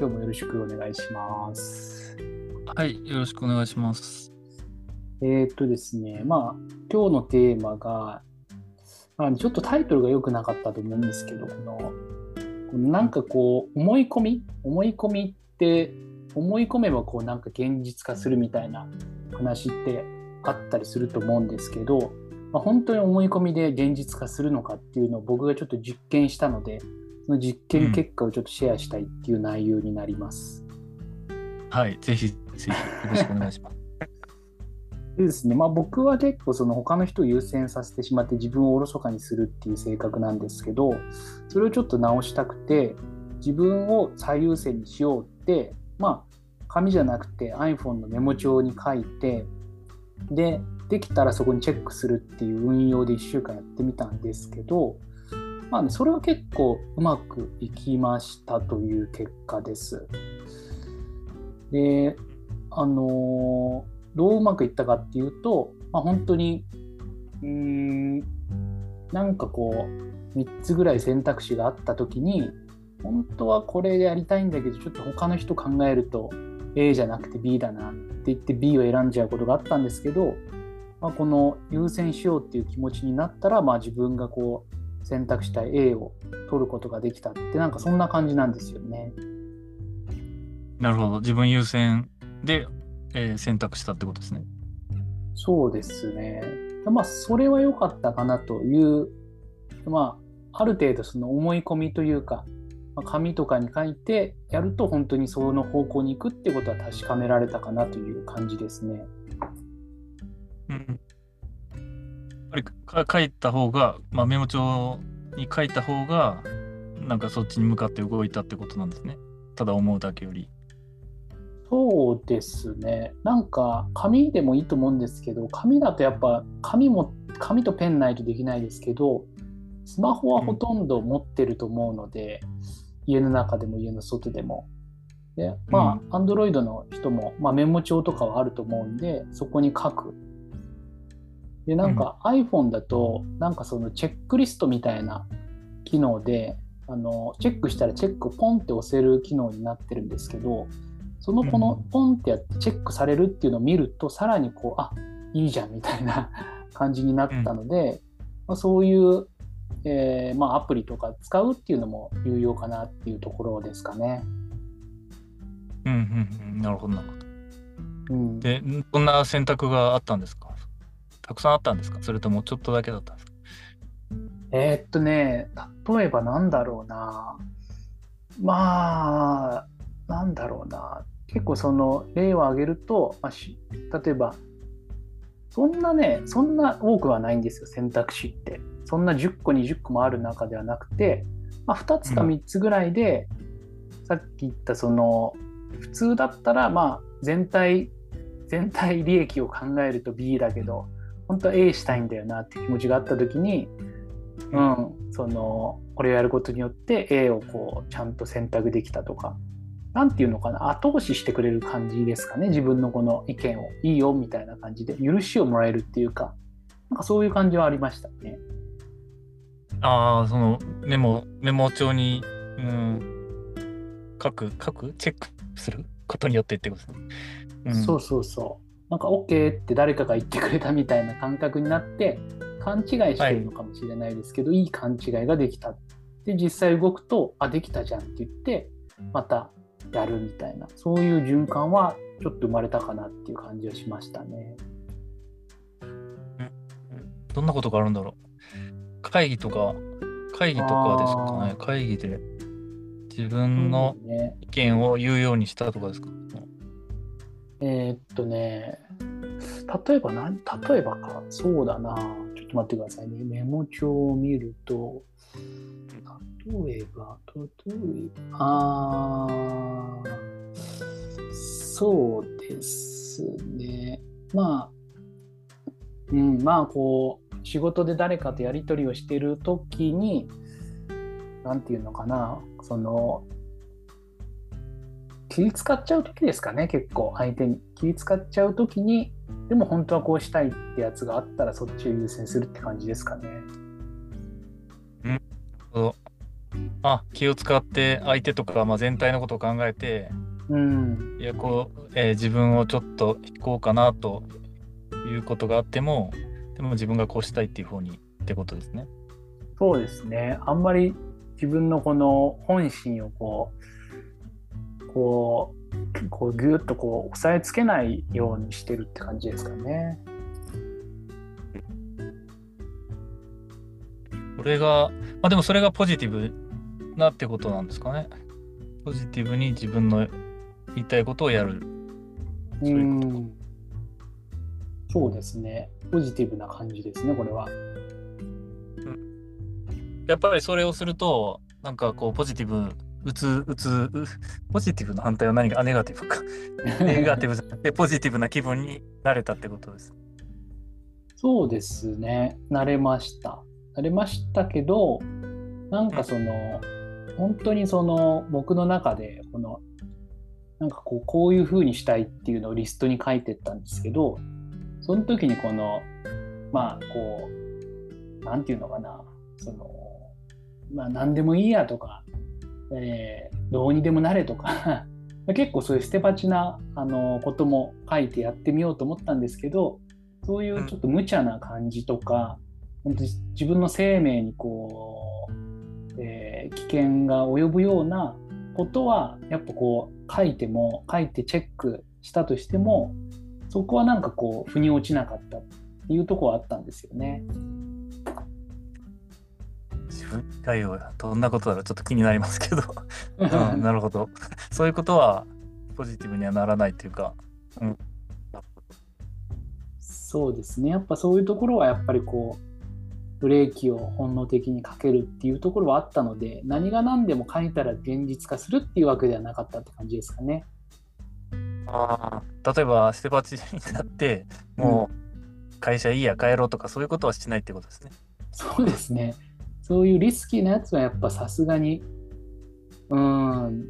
今日もよろしくお願いします。はい、よろしくお願いします。えーっとですね、まあ、今日のテーマが、まあ、ちょっとタイトルが良くなかったと思うんですけど、この、なんかこう、思い込み？思い込みって、思い込めばこう、なんか現実化するみたいな話ってあったりすると思うんですけど、まあ、本当に思い込みで現実化するのかっていうのを僕がちょっと実験したので、その実験結果をちょっとシェアしたいっていう内容になります。はい、ぜひぜひよろしくお願いします。でですね、まあ、僕は結構その他の人を優先させてしまって自分をおろそかにするっていう性格なんですけどそれをちょっと直したくて自分を最優先にしようってまあ紙じゃなくて iPhone のメモ帳に書いてでできたらそこにチェックするっていう運用で1週間やってみたんですけどまあねそれは結構うまくいきましたという結果です。であのーどううまくいったかっていうと、まあ、本当にうーんなんかこう3つぐらい選択肢があった時に本当はこれでやりたいんだけどちょっと他の人考えると A じゃなくて B だなって言って B を選んじゃうことがあったんですけど、まあ、この優先しようっていう気持ちになったら、まあ、自分がこう選択したい A を取ることができたってなんかそんな感じなんですよね。なるほど、自分優先で、えー選択したってことですね。そうですね。まあ、それは良かったかなという、まあ、ある程度その思い込みというか、まあ紙とかに書いてやると本当にその方向に行くってことは確かめられたかなという感じですね。うん。か書いた方が、まあ、メモ帳に書いた方が、なんかそっちに向かって動いたってことなんですね。ただ思うだけより。そうですね。なんか紙でもいいと思うんですけど、紙だとやっぱ紙も紙とペンないとできないですけど、スマホはほとんど持ってると思うので、家の中でも家の外でも。で、まあ、Android の人も、まあ、メモ帳とかはあると思うんで、そこに書く。で、なんか iPhone だと、なんかそのチェックリストみたいな機能で、あのチェックしたらチェックをポンって押せる機能になってるんですけど、そのこのポンってやってチェックされるっていうのを見ると、さらにこう、あいいじゃんみたいな 感じになったので、まあ、そういう、えーまあ、アプリとか使うっていうのも有用かなっていうところですかね。うんうんうん。なるほど、なるほど。うん、で、どんな選択があったんですか？たくさんあったんですか？それともちょっとだけだったんですか？えーっとね、例えばなんだろうな。まあ、なんだろうな。結構その例を挙げると、まあ、し例えば、そんなね、そんな多くはないんですよ、選択肢って。そんな10個、20個もある中ではなくて、まあ、2つか3つぐらいで、さっき言ったその、普通だったら、まあ、全体、全体利益を考えると B だけど、本当は A したいんだよなって気持ちがあった時に、うん、そのこれをやることによって A をこうちゃんと選択できたとかなんていうのかな後押ししてくれる感じですかね自分のこの意見を。いいよみたいな感じで許しをもらえるっていうかなんかそういう感じはありましたね。ああ、そのメモ、メモ帳に、うん、書く、書く？チェックする？ことによってってことですね。うん、そうそうそうなんか OK って誰かが言ってくれたみたいな感覚になって勘違いしてるのかもしれないですけど、い、い勘違いができたで実際動くとあできたじゃんって言ってまたやるみたいなそういう循環はちょっと生まれたかなっていう感じはしましたね。どんなことがあるんだろう。会議とか、会議とかですかね。会議で自分の意見を言うようにしたとかですか？えーっとね例えば何例えばか。そうだな。ちょっと待ってくださいね。メモ帳を見ると例えば例えばあそうですね。まあうんまあこう仕事で誰かとやり取りをしている時になんていうのかな。その気使っちゃう時ですかね結構相手に気使っちゃう時にでも本当はこうしたいってやつがあったらそっちを優先するって感じですかね。そうあ、気を使って相手とか、まあ、全体のことを考えて、うん、いや、こう、えー自分をちょっと引こうかなということがあっても、でも自分がこうしたいっていう方にってことですね。そうですね。あんまり自分のこの本心をこう、こう、こうぎゅっとこう押さえつけないようにしてるって感じですかね。これが、まあでもそれがポジティブなってことなんですかね。ポジティブに自分の言いたいことをやる。うそういうことん。そうですね。ポジティブな感じですね、これは。やっぱりそれをすると、なんかこう、ポジティブ、うつ、うつ、うポジティブの反対は何か、あ、ネガティブか。ネガティブじゃなくて、ポジティブな気分になれたってことです。そうですね。慣れました。慣れましたけど、なんかその、本当にその僕の中で、この、なんかこう、こういう風にしたいっていうのをリストに書いてったんですけど、その時にこの、まあ、こう、なんていうのかな、その、まあ、何でもいいやとか、えーどうにでもなれとか、結構そういう捨て鉢なあのことも書いてやってみようと思ったんですけど、そういうちょっと無茶な感じとか、本当に自分の生命にこう、えー危険が及ぶようなことはやっぱこう書いても書いてチェックしたとしてもそこはなんかこう腑に落ちなかったっていうところはあったんですよね。自分以外はどんなことだろうちょっと気になりますけど、うん、なるほど。そういうことはポジティブにはならないというか、うん。そうですねやっぱそういうところはやっぱりこうブレーキを本能的にかけるっていうところはあったので何が何でも書いたら現実化するっていうわけではなかったって感じですかね。あー例えば、捨て鉢になって、もう会社いいや、帰ろうとか、そういうことはしないってことですね。そうですね。そういうリスキーなやつはやっぱさすがに、うーん、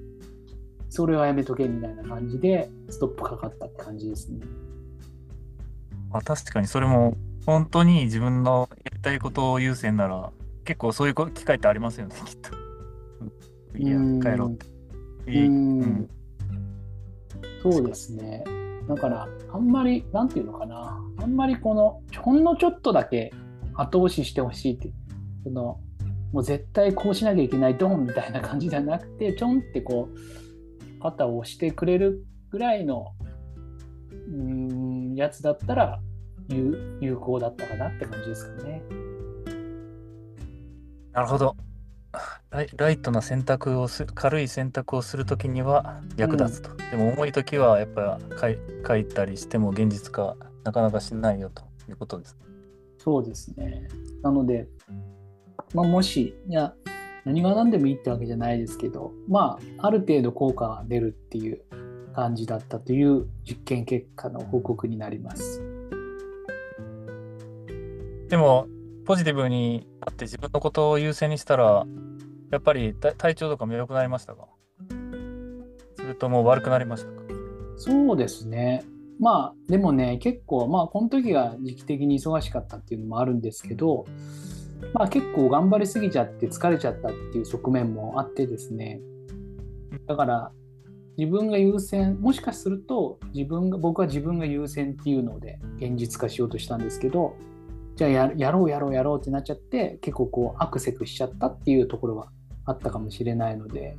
それはやめとけみたいな感じでストップかかったって感じですね。まあ、確かにそれも本当に自分のやりたいことを優先なら結構そういうこ機会ってありますよね きっと。いいやうん帰ろうって。ういいんうんそうですね。だから、あんまり、なんていうのかな、あんまりこの、ほんのちょっとだけ後押ししてほしいって、その、もう絶対こうしなきゃいけないドンみたいな感じじゃなくて、ちょんってこう、肩を押してくれるぐらいの、うーん、やつだったら有、有効だったかなって感じですかね。なるほどライ。ライトな選択をする、軽い選択をするときには役立つと。でも重いときはやっぱ書い書いたりしても現実化なかなかしないよということです。そうですね。なので、まあ、もし、いや、何が何でもいいってわけじゃないですけど、まあ、ある程度効果が出るっていう感じだったという実験結果の報告になります。でも、ポジティブになって自分のことを優先にしたら、やっぱり体体調とかも良くなりましたか？それとも悪くなりましたか？そうですね。まあ、でもね、結構、まあ、この時が時期的に忙しかったっていうのもあるんですけど、まあ、結構頑張りすぎちゃって疲れちゃったっていう側面もあってですね。だから、自分が優先、もしかすると自分が、僕は自分が優先っていうので現実化しようとしたんですけど、じゃあやろうやろうやろうってなっちゃって、結構こうアクセクしちゃったっていうところはあったかもしれないので、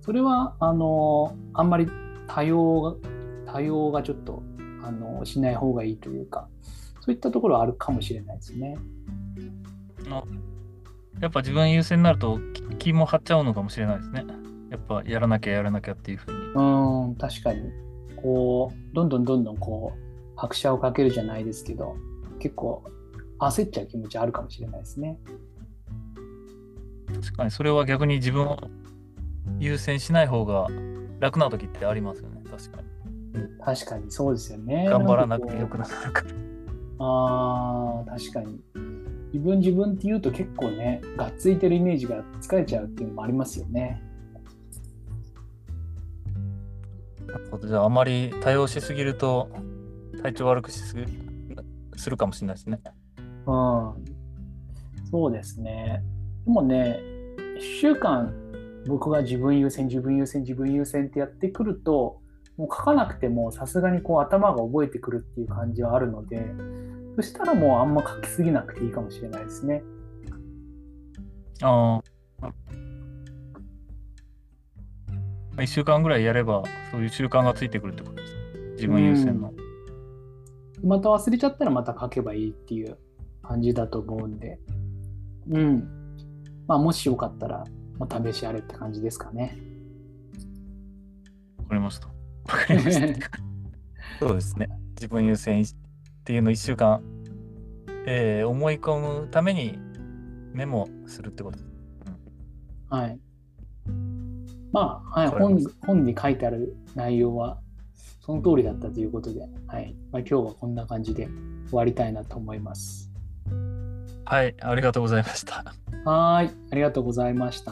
それは、あの、あんまり多様が、多様がちょっと、あの、しない方がいいというか、そういったところはあるかもしれないですね。やっぱ自分優先になると気気も張っちゃうのかもしれないですね。やっぱやらなきゃやらなきゃっていうふうに。うん、確かに。こう、どんどんどんどんこう、拍車をかけるじゃないですけど、結構焦っちゃう気持ちあるかもしれないですね。確かにそれは逆に自分を優先しない方が楽な時ってありますよね。確かに。確かにそうですよね。頑張らなくてよくなるから。あ、確かに。自分自分って言うと結構ね、がっついてるイメージが疲れちゃうっていうのもありますよね。じゃああまり対応しすぎると体調悪くしすするかもしれないですね。うん、そうですね。でもね、1週間僕が自分優先自分優先自分優先ってやってくるともう書かなくてもさすがにこう頭が覚えてくるっていう感じはあるのでそしたらもうあんま書きすぎなくていいかもしれないですね。ああ。1週間ぐらいやれば、そういう習慣がついてくるってことです。自分優先の。また忘れちゃったらまた書けばいいっていう感じだと思うんで。うん。まあ、もしよかったら、まあ、試しあれって感じですかね。わかりました。わかりました。そうですね。自分優先っていうのを1週間、えー、思い込むためにメモするってこと？です。うん、はい。まあ、はい、本本に書いてある内容はその通りだったということで、はいまあ、今日はこんな感じで終わりたいなと思います。はい、ありがとうございました。はい、ありがとうございました。